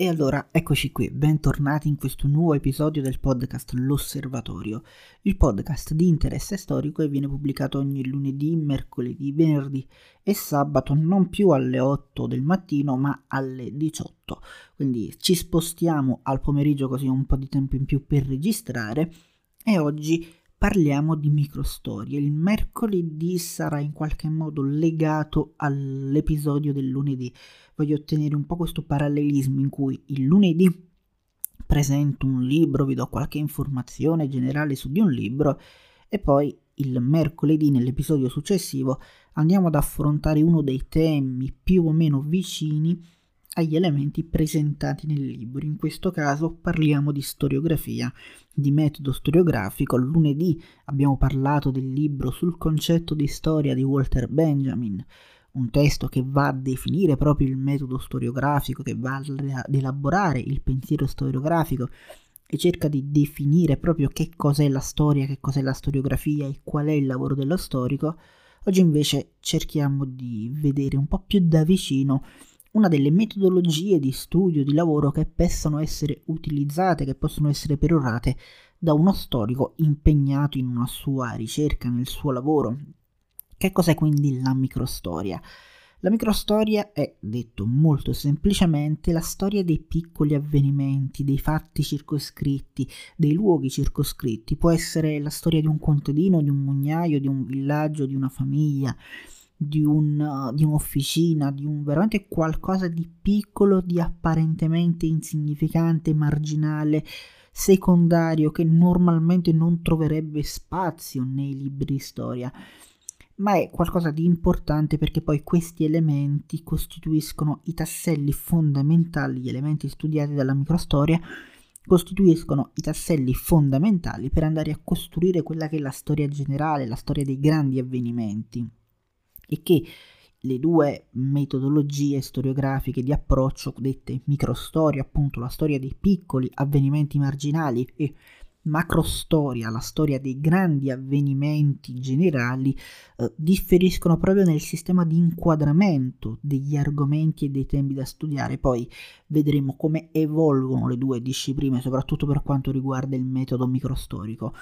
E allora eccoci qui, bentornati in questo nuovo episodio del podcast L'Osservatorio, il podcast di interesse storico e viene pubblicato ogni lunedì, mercoledì, venerdì e sabato non più alle 8 del mattino ma alle 18. Quindi ci spostiamo al pomeriggio così ho un po' di tempo in più per registrare e oggi parliamo di microstorie. Il mercoledì sarà in qualche modo legato all'episodio del lunedì. Voglio ottenere un po' questo parallelismo in cui il lunedì presento un libro, vi do qualche informazione generale su di un libro e poi il mercoledì nell'episodio successivo andiamo ad affrontare uno dei temi più o meno vicini agli elementi presentati nel libro. In questo caso parliamo di storiografia, di metodo storiografico. Lunedì abbiamo parlato del libro sul concetto di storia di Walter Benjamin, un testo che va a definire proprio il metodo storiografico, che va ad elaborare il pensiero storiografico e cerca di definire proprio che cos'è la storia, che cos'è la storiografia e qual è il lavoro dello storico. Oggi invece cerchiamo di vedere un po' più da vicino una delle metodologie di studio, di lavoro che possono essere utilizzate, che possono essere perorate da uno storico impegnato in una sua ricerca, nel suo lavoro. Che cos'è quindi la microstoria? La microstoria è, detto molto semplicemente, la storia dei piccoli avvenimenti, dei fatti circoscritti, dei luoghi circoscritti. Può essere la storia di un contadino, di un mugnaio, di un villaggio, di una famiglia, di, un, di un'officina, di un veramente qualcosa di piccolo, di apparentemente insignificante, marginale, secondario, che normalmente non troverebbe spazio nei libri di storia. Ma è qualcosa di importante perché poi questi elementi costituiscono i tasselli fondamentali, gli elementi studiati dalla microstoria costituiscono i tasselli fondamentali per andare a costruire quella che è la storia generale, la storia dei grandi avvenimenti e che le due metodologie storiografiche di approccio dette microstoria, appunto la storia dei piccoli avvenimenti marginali e macrostoria, la storia dei grandi avvenimenti generali, eh, differiscono proprio nel sistema di inquadramento degli argomenti e dei temi da studiare. Poi vedremo come evolvono le due discipline, soprattutto per quanto riguarda il metodo microstorico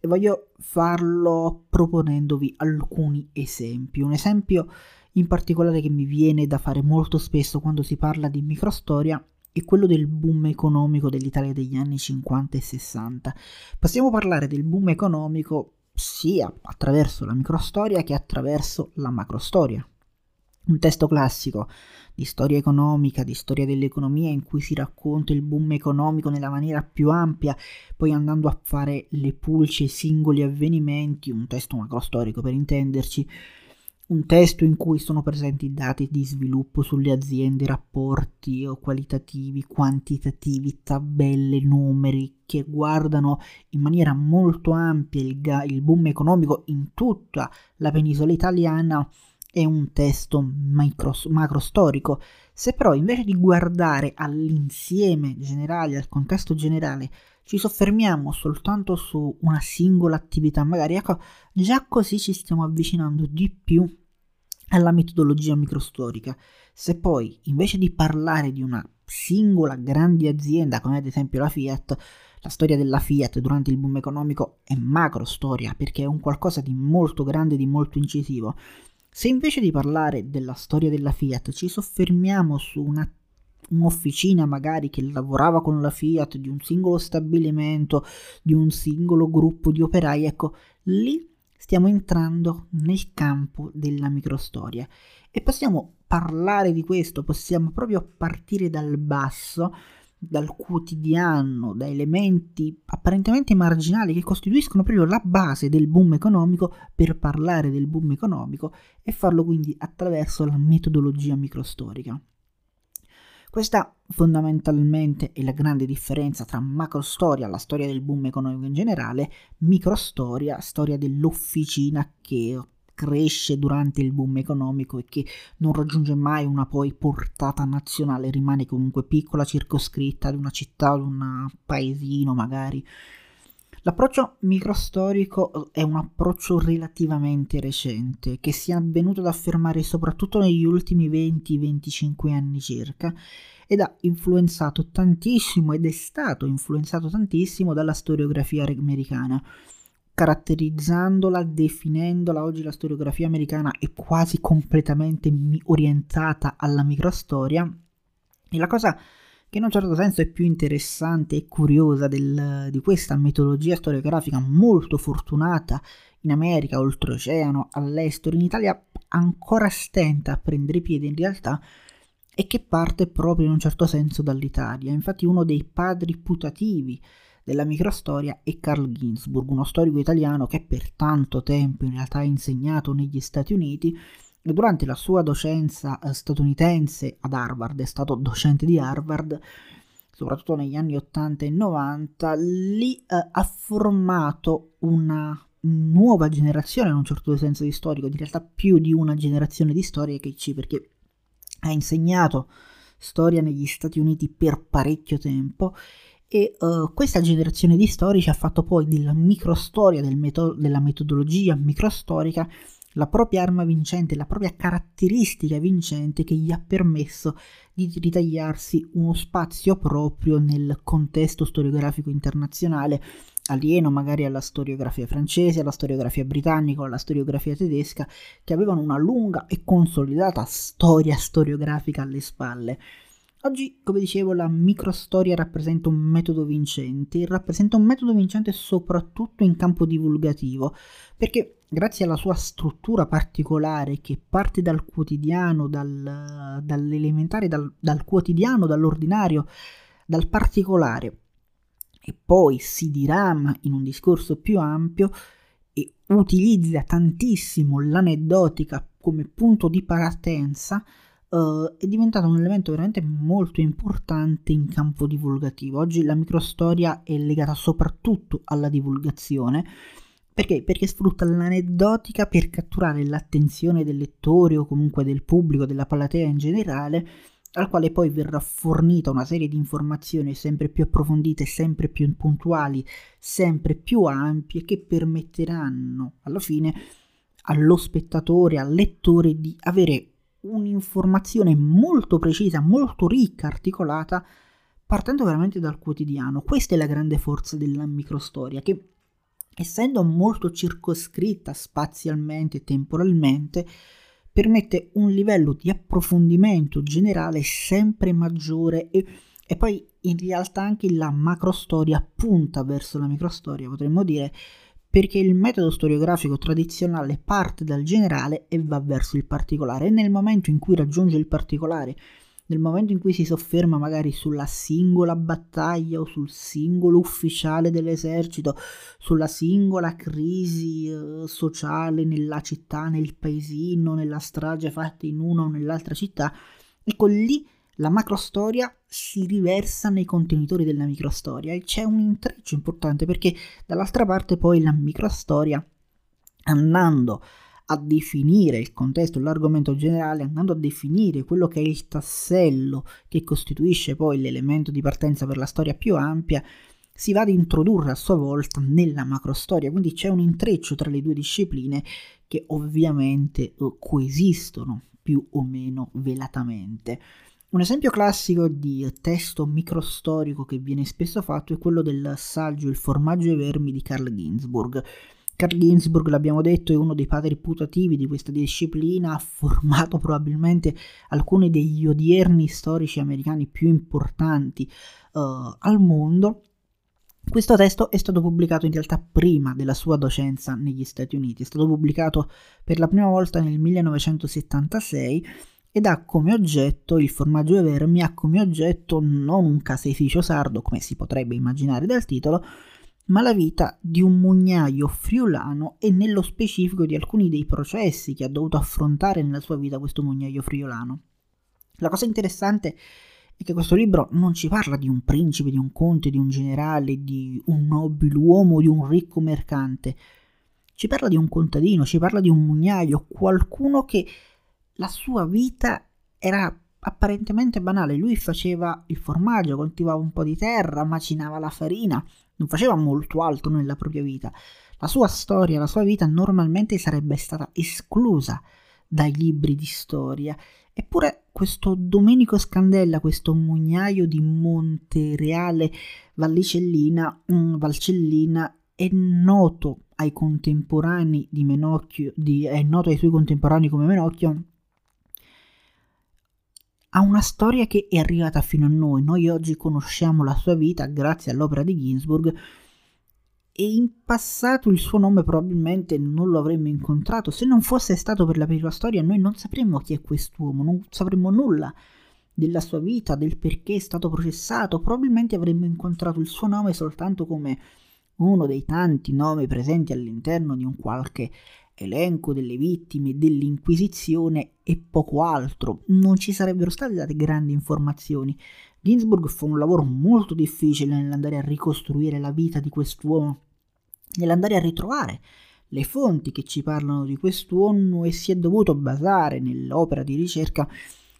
e voglio farlo proponendovi alcuni esempi. Un esempio in particolare che mi viene da fare molto spesso quando si parla di microstoria è quello del boom economico dell'Italia degli anni 50 e 60. Possiamo parlare del boom economico sia attraverso la microstoria che attraverso la macrostoria. Un testo classico di storia economica, di storia dell'economia in cui si racconta il boom economico nella maniera più ampia, poi andando a fare le pulci ai singoli avvenimenti, un testo macrostorico per intenderci, un testo in cui sono presenti dati di sviluppo sulle aziende, rapporti qualitativi, quantitativi, tabelle, numeri che guardano in maniera molto ampia il, il boom economico in tutta la penisola italiana è un testo macrostorico. Se però invece di guardare all'insieme generale, al contesto generale, ci soffermiamo soltanto su una singola attività, magari ecco, già così ci stiamo avvicinando di più alla metodologia microstorica. Se poi invece di parlare di una singola grande azienda, come ad esempio la Fiat, la storia della Fiat durante il boom economico è macro storia perché è un qualcosa di molto grande, di molto incisivo. Se invece di parlare della storia della Fiat ci soffermiamo su una, un'officina magari che lavorava con la Fiat, di un singolo stabilimento, di un singolo gruppo di operai, ecco, lì stiamo entrando nel campo della microstoria. E possiamo parlare di questo, possiamo proprio partire dal basso dal quotidiano, da elementi apparentemente marginali che costituiscono proprio la base del boom economico per parlare del boom economico e farlo quindi attraverso la metodologia microstorica. Questa fondamentalmente è la grande differenza tra macrostoria, la storia del boom economico in generale, microstoria, storia dell'officina che cresce durante il boom economico e che non raggiunge mai una poi portata nazionale, rimane comunque piccola, circoscritta ad una città, ad un paesino magari. L'approccio microstorico è un approccio relativamente recente, che si è avvenuto ad affermare soprattutto negli ultimi 20-25 anni circa, ed ha influenzato tantissimo ed è stato influenzato tantissimo dalla storiografia americana caratterizzandola, definendola. Oggi la storiografia americana è quasi completamente orientata alla microstoria. E la cosa che in un certo senso è più interessante e curiosa del, di questa metodologia storiografica molto fortunata in America, oltreoceano, all'estero, in Italia ancora stenta a prendere piede in realtà e che parte proprio in un certo senso dall'Italia. Infatti uno dei padri putativi della microstoria è Carl Ginzburg, uno storico italiano che per tanto tempo in realtà ha insegnato negli Stati Uniti e durante la sua docenza eh, statunitense ad Harvard, è stato docente di Harvard, soprattutto negli anni 80 e 90, lì eh, ha formato una nuova generazione in un certo senso di storico, in realtà più di una generazione di storici perché ha insegnato storia negli Stati Uniti per parecchio tempo e uh, questa generazione di storici ha fatto poi della microstoria, del meto- della metodologia microstorica, la propria arma vincente, la propria caratteristica vincente che gli ha permesso di ritagliarsi uno spazio proprio nel contesto storiografico internazionale, alieno magari alla storiografia francese, alla storiografia britannica, alla storiografia tedesca, che avevano una lunga e consolidata storia storiografica alle spalle. Oggi, come dicevo, la microstoria rappresenta un metodo vincente, rappresenta un metodo vincente soprattutto in campo divulgativo, perché grazie alla sua struttura particolare che parte dal quotidiano, dal, dall'elementare, dal, dal quotidiano, dall'ordinario, dal particolare, e poi si dirama in un discorso più ampio e utilizza tantissimo l'aneddotica come punto di partenza, uh, è diventato un elemento veramente molto importante in campo divulgativo. Oggi la microstoria è legata soprattutto alla divulgazione. Perché? Perché sfrutta l'aneddotica per catturare l'attenzione del lettore o comunque del pubblico, della platea in generale, al quale poi verrà fornita una serie di informazioni sempre più approfondite, sempre più puntuali, sempre più ampie, che permetteranno alla fine allo spettatore, al lettore di avere un'informazione molto precisa, molto ricca, articolata, partendo veramente dal quotidiano. Questa è la grande forza della microstoria, che essendo molto circoscritta spazialmente e temporalmente, permette un livello di approfondimento generale sempre maggiore e, e poi in realtà anche la macrostoria punta verso la microstoria, potremmo dire, perché il metodo storiografico tradizionale parte dal generale e va verso il particolare. E nel momento in cui raggiunge il particolare, nel momento in cui si sofferma magari sulla singola battaglia o sul singolo ufficiale dell'esercito, sulla singola crisi eh, sociale nella città, nel paesino, nella strage fatta in una o nell'altra città, ecco lì la macrostoria si riversa nei contenitori della microstoria e c'è un intreccio importante perché dall'altra parte poi la microstoria andando a definire il contesto, l'argomento generale, andando a definire quello che è il tassello che costituisce poi l'elemento di partenza per la storia più ampia, si va ad introdurre a sua volta nella macrostoria, quindi c'è un intreccio tra le due discipline che ovviamente uh, coesistono più o meno velatamente. Un esempio classico di testo microstorico che viene spesso fatto è quello del saggio Il formaggio e i vermi di Carl Ginzburg. Carl Ginzburg, l'abbiamo detto, è uno dei padri putativi di questa disciplina, ha formato probabilmente alcuni degli odierni storici americani più importanti uh, al mondo. Questo testo è stato pubblicato in realtà prima della sua docenza negli Stati Uniti, è stato pubblicato per la prima volta nel 1976 ed ha come oggetto il formaggio ai vermi, ha come oggetto non un caseificio sardo, come si potrebbe immaginare dal titolo, ma la vita di un mugnaio friulano e nello specifico di alcuni dei processi che ha dovuto affrontare nella sua vita questo mugnaio friulano. La cosa interessante è che questo libro non ci parla di un principe, di un conte, di un generale, di un nobiluomo, di un ricco mercante. Ci parla di un contadino, ci parla di un mugnaio, qualcuno che la sua vita era apparentemente banale. Lui faceva il formaggio, coltivava un po' di terra, macinava la farina, non faceva molto altro nella propria vita. La sua storia, la sua vita normalmente sarebbe stata esclusa dai libri di storia Eppure questo Domenico Scandella, questo mugnaio di Montereale Vallicellina, mm, Valcellina, è noto ai contemporanei di Menocchio, di, è noto ai suoi contemporanei come Menocchio, ha una storia che è arrivata fino a noi. Noi oggi conosciamo la sua vita grazie all'opera di Ginsburg e in passato il suo nome probabilmente non lo avremmo incontrato. Se non fosse stato per la prima storia, noi non sapremmo chi è quest'uomo, non sapremmo nulla della sua vita, del perché è stato processato. Probabilmente avremmo incontrato il suo nome soltanto come uno dei tanti nomi presenti all'interno di un qualche elenco delle vittime dell'Inquisizione e poco altro. Non ci sarebbero state date grandi informazioni. Ginsburg fa un lavoro molto difficile nell'andare a ricostruire la vita di quest'uomo nell'andare a ritrovare le fonti che ci parlano di quest'uomo e si è dovuto basare nell'opera di ricerca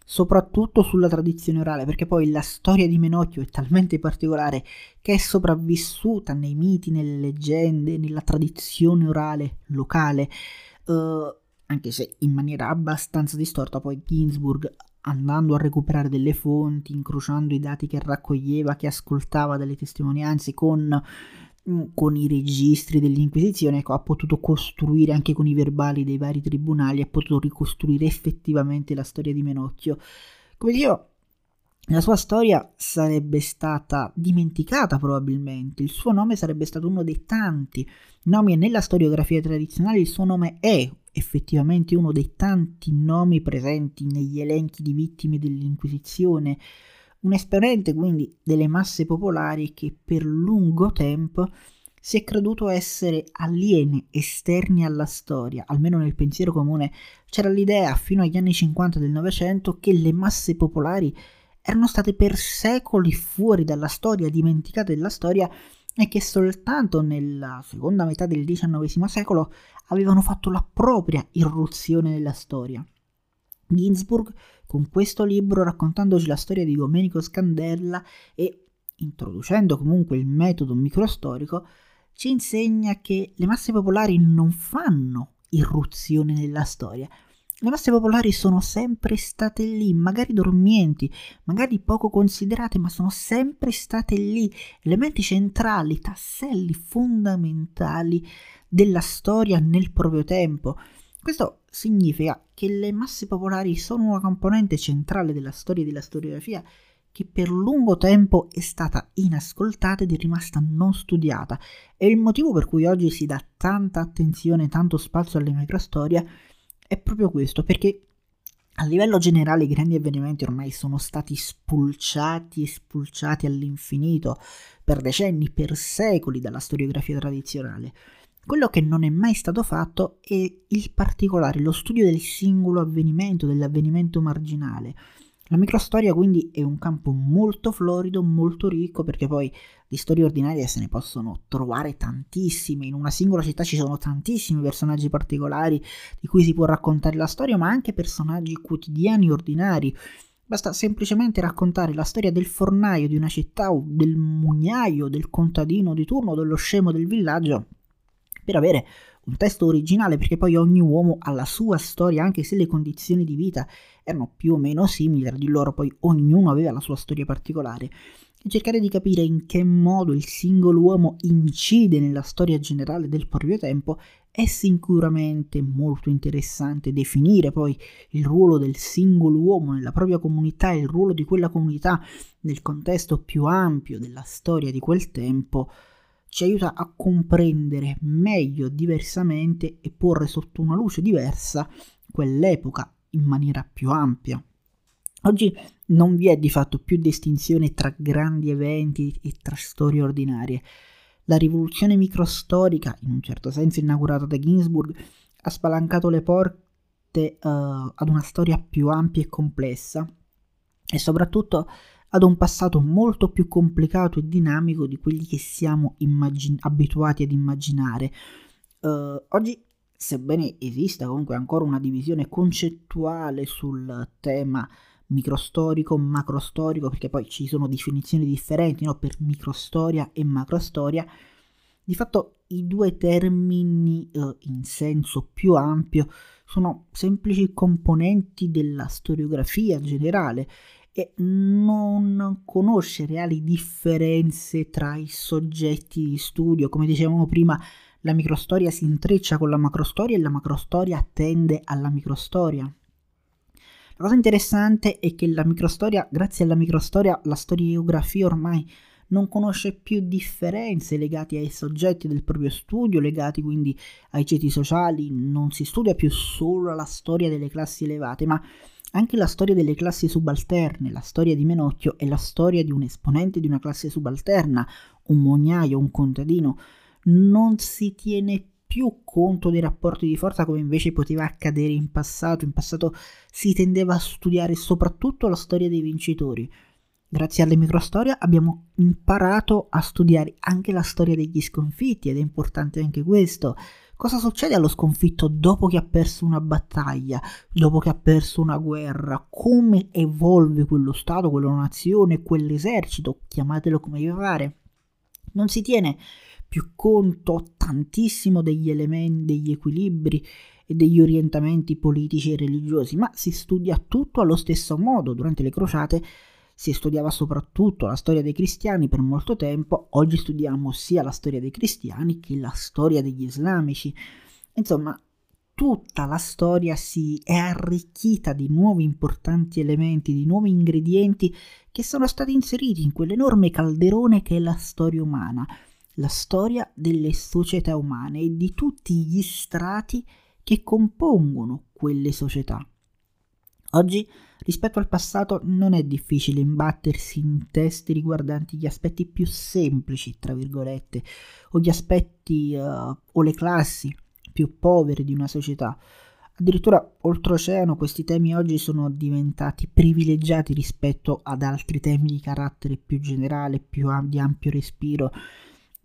soprattutto sulla tradizione orale, perché poi la storia di Menocchio è talmente particolare che è sopravvissuta nei miti, nelle leggende, nella tradizione orale locale, uh, anche se in maniera abbastanza distorta, poi Ginsburg andando a recuperare delle fonti, incrociando i dati che raccoglieva, che ascoltava dalle testimonianze con con i registri dell'Inquisizione, ecco, ha potuto costruire anche con i verbali dei vari tribunali, ha potuto ricostruire effettivamente la storia di Menocchio. Come dicevo, la sua storia sarebbe stata dimenticata probabilmente, il suo nome sarebbe stato uno dei tanti nomi e nella storiografia tradizionale il suo nome è effettivamente uno dei tanti nomi presenti negli elenchi di vittime dell'Inquisizione un esponente quindi delle masse popolari che per lungo tempo si è creduto essere alieni, esterni alla storia, almeno nel pensiero comune c'era l'idea fino agli anni 50 del Novecento che le masse popolari erano state per secoli fuori dalla storia, dimenticate della storia e che soltanto nella seconda metà del XIX secolo avevano fatto la propria irruzione nella storia. Ginsburg con questo libro raccontandoci la storia di Domenico Scandella e introducendo comunque il metodo microstorico, ci insegna che le masse popolari non fanno irruzione nella storia. Le masse popolari sono sempre state lì, magari dormienti, magari poco considerate, ma sono sempre state lì, elementi centrali, tasselli fondamentali della storia nel proprio tempo. Questo significa che le masse popolari sono una componente centrale della storia e della storiografia che per lungo tempo è stata inascoltata ed è rimasta non studiata. E il motivo per cui oggi si dà tanta attenzione, tanto spazio alle microstorie è proprio questo, perché a livello generale i grandi avvenimenti ormai sono stati spulciati e spulciati all'infinito per decenni, per secoli dalla storiografia tradizionale. Quello che non è mai stato fatto è il particolare, lo studio del singolo avvenimento, dell'avvenimento marginale. La microstoria quindi è un campo molto florido, molto ricco, perché poi di storie ordinarie se ne possono trovare tantissime. In una singola città ci sono tantissimi personaggi particolari di cui si può raccontare la storia, ma anche personaggi quotidiani ordinari. Basta semplicemente raccontare la storia del fornaio di una città o del mugnaio, del contadino di turno, dello scemo del villaggio per avere un testo originale perché poi ogni uomo ha la sua storia anche se le condizioni di vita erano più o meno simili tra di loro poi ognuno aveva la sua storia particolare. E cercare di capire in che modo il singolo uomo incide nella storia generale del proprio tempo è sicuramente molto interessante definire poi il ruolo del singolo uomo nella propria comunità e il ruolo di quella comunità nel contesto più ampio della storia di quel tempo ci aiuta a comprendere meglio diversamente e porre sotto una luce diversa quell'epoca in maniera più ampia. Oggi non vi è di fatto più distinzione tra grandi eventi e tra storie ordinarie. La rivoluzione microstorica, in un certo senso inaugurata da Ginsburg, ha spalancato le porte uh, ad una storia più ampia e complessa e soprattutto ad un passato molto più complicato e dinamico di quelli che siamo immagin- abituati ad immaginare. Uh, oggi, sebbene esista comunque ancora una divisione concettuale sul tema microstorico, macrostorico, perché poi ci sono definizioni differenti no? per microstoria e macrostoria, di fatto i due termini eh, in senso più ampio sono semplici componenti della storiografia generale e non conosce reali differenze tra i soggetti di studio. Come dicevamo prima, la microstoria si intreccia con la macrostoria e la macrostoria tende alla microstoria. La cosa interessante è che la microstoria, grazie alla microstoria, la storiografia ormai non conosce più differenze legate ai soggetti del proprio studio, legati quindi ai ceti sociali, non si studia più solo la storia delle classi elevate, ma anche la storia delle classi subalterne, la storia di Menocchio è la storia di un esponente di una classe subalterna, un mognaio, un contadino. Non si tiene più conto dei rapporti di forza come invece poteva accadere in passato. In passato si tendeva a studiare soprattutto la storia dei vincitori. Grazie alle microstorie abbiamo imparato a studiare anche la storia degli sconfitti ed è importante anche questo. Cosa succede allo sconfitto dopo che ha perso una battaglia, dopo che ha perso una guerra? Come evolve quello Stato, quella nazione, quell'esercito, chiamatelo come vi pare? Non si tiene più conto tantissimo degli elementi, degli equilibri e degli orientamenti politici e religiosi, ma si studia tutto allo stesso modo. Durante le crociate si studiava soprattutto la storia dei cristiani per molto tempo, oggi studiamo sia la storia dei cristiani che la storia degli islamici. Insomma, tutta la storia si è arricchita di nuovi importanti elementi, di nuovi ingredienti che sono stati inseriti in quell'enorme calderone che è la storia umana, la storia delle società umane e di tutti gli strati che compongono quelle società. Oggi, rispetto al passato, non è difficile imbattersi in testi riguardanti gli aspetti più semplici, tra virgolette, o gli aspetti uh, o le classi più povere di una società. Addirittura oltreoceano questi temi oggi sono diventati privilegiati rispetto ad altri temi di carattere più generale, più di ampio respiro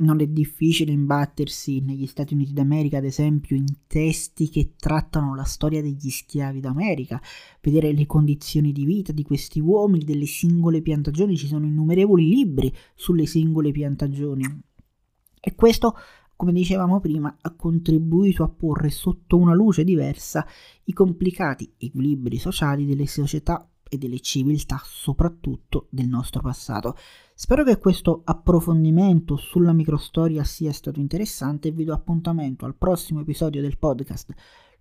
non è difficile imbattersi negli Stati Uniti d'America, ad esempio, in testi che trattano la storia degli schiavi d'America, vedere le condizioni di vita di questi uomini, delle singole piantagioni, ci sono innumerevoli libri sulle singole piantagioni. E questo, come dicevamo prima, ha contribuito a porre sotto una luce diversa i complicati equilibri sociali delle società e delle civiltà, soprattutto del nostro passato. Spero che questo approfondimento sulla microstoria sia stato interessante e vi do appuntamento al prossimo episodio del podcast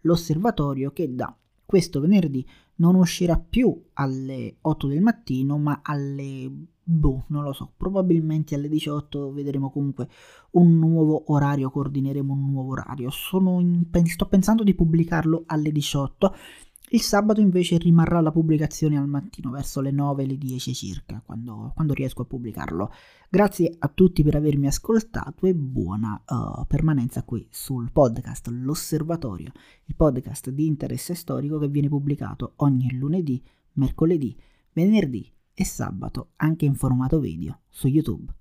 L'Osservatorio che da questo venerdì non uscirà più alle 8 del mattino ma alle boh, non lo so, probabilmente alle 18 vedremo comunque un nuovo orario, coordineremo un nuovo orario. In, sto pensando di pubblicarlo alle 18 il sabato invece rimarrà la pubblicazione al mattino, verso le 9, le 10 circa, quando, quando riesco a pubblicarlo. Grazie a tutti per avermi ascoltato e buona uh, permanenza qui sul podcast L'Osservatorio, il podcast di interesse storico che viene pubblicato ogni lunedì, mercoledì, venerdì e sabato, anche in formato video, su YouTube.